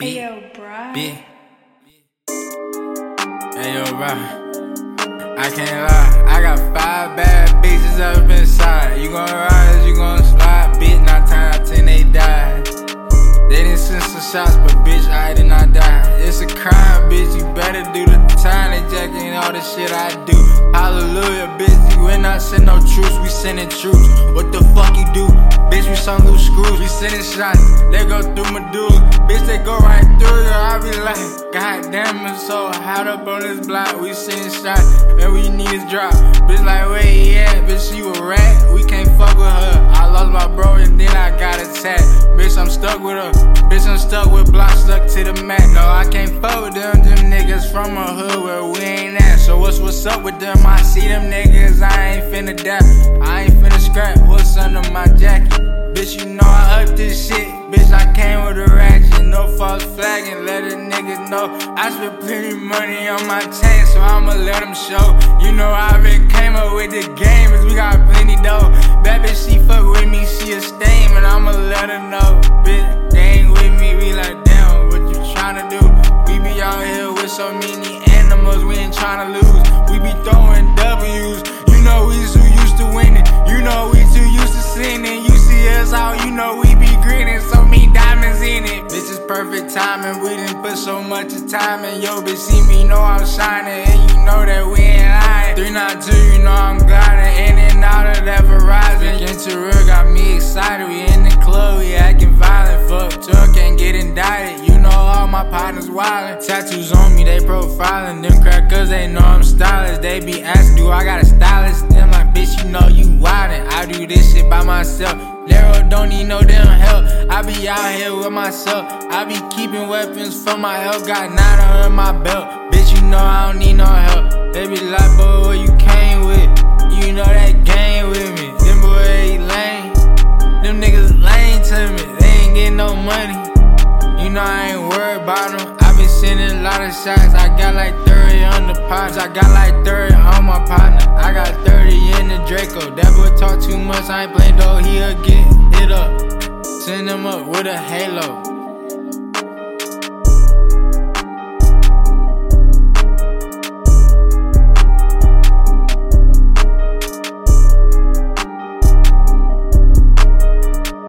Hey yo, bruh. Big. Hey yo, bro. I can't lie. I got five bad bitches up inside. You gon' rise, you gon' slide. Bitch, not time ten they die. They didn't send some shots, but bitch, I did not die. It's a crime, bitch. You better do the time. They jacking all the shit I do. Hallelujah, bitch. You ain't not send no troops. We sending troops. What the fuck you do? Bitch, we some loose screws. We sending shots. They go through medulla. Bitch, they go right through you. I be like, God damn, it's so hot up on this block. We sending shots. And we need is drop. Bitch, like, where he at? Bitch, she a rat. We can't fuck with her. I lost my bro and then I got attacked. Bitch, I'm stuck with her. Bitch, I'm stuck with blocks stuck to the mat. No, I can't fuck with them. Them niggas from a hood where we ain't what's what's up with them? I see them niggas. I ain't finna die. I ain't finna scrap. What's under my jacket? Bitch, you know I up this shit. Bitch, I came with a ratchet. No false flagging. Let a nigga know. I spent plenty money on my chain, so I'ma let them show. You know I been came up with the game, we got plenty dough. Bad bitch, she fuck with you know we be grinning, so many diamonds in it. Bitch, it's perfect timing, we didn't put so much time in. Yo, bitch, see me, know I'm shining, and you know that we ain't lying. 392, you know I'm gliding, in and out of that Verizon. Getting real got me excited, we in the club, we acting violent. Fuck, took, can't get indicted. You know all my partners wildin'. Tattoos on me, they profiling. Them crackers, they know I'm stylish. They be asking, do I got a stylist? Them like, bitch, you know you wildin'. I do this shit by myself. Lero don't need no damn help. I be out here with myself. I be keeping weapons for my help. Got nine on my belt. Bitch, you know I don't need no help. They be like, boy, what you came with? You know that game with me. Them boy lame. Them niggas lame to me. They ain't getting no money. You know I ain't worried about them. I been sending a lot of shots. I got like 30 on the pots. I got like 30 on my partner. Him up with a halo.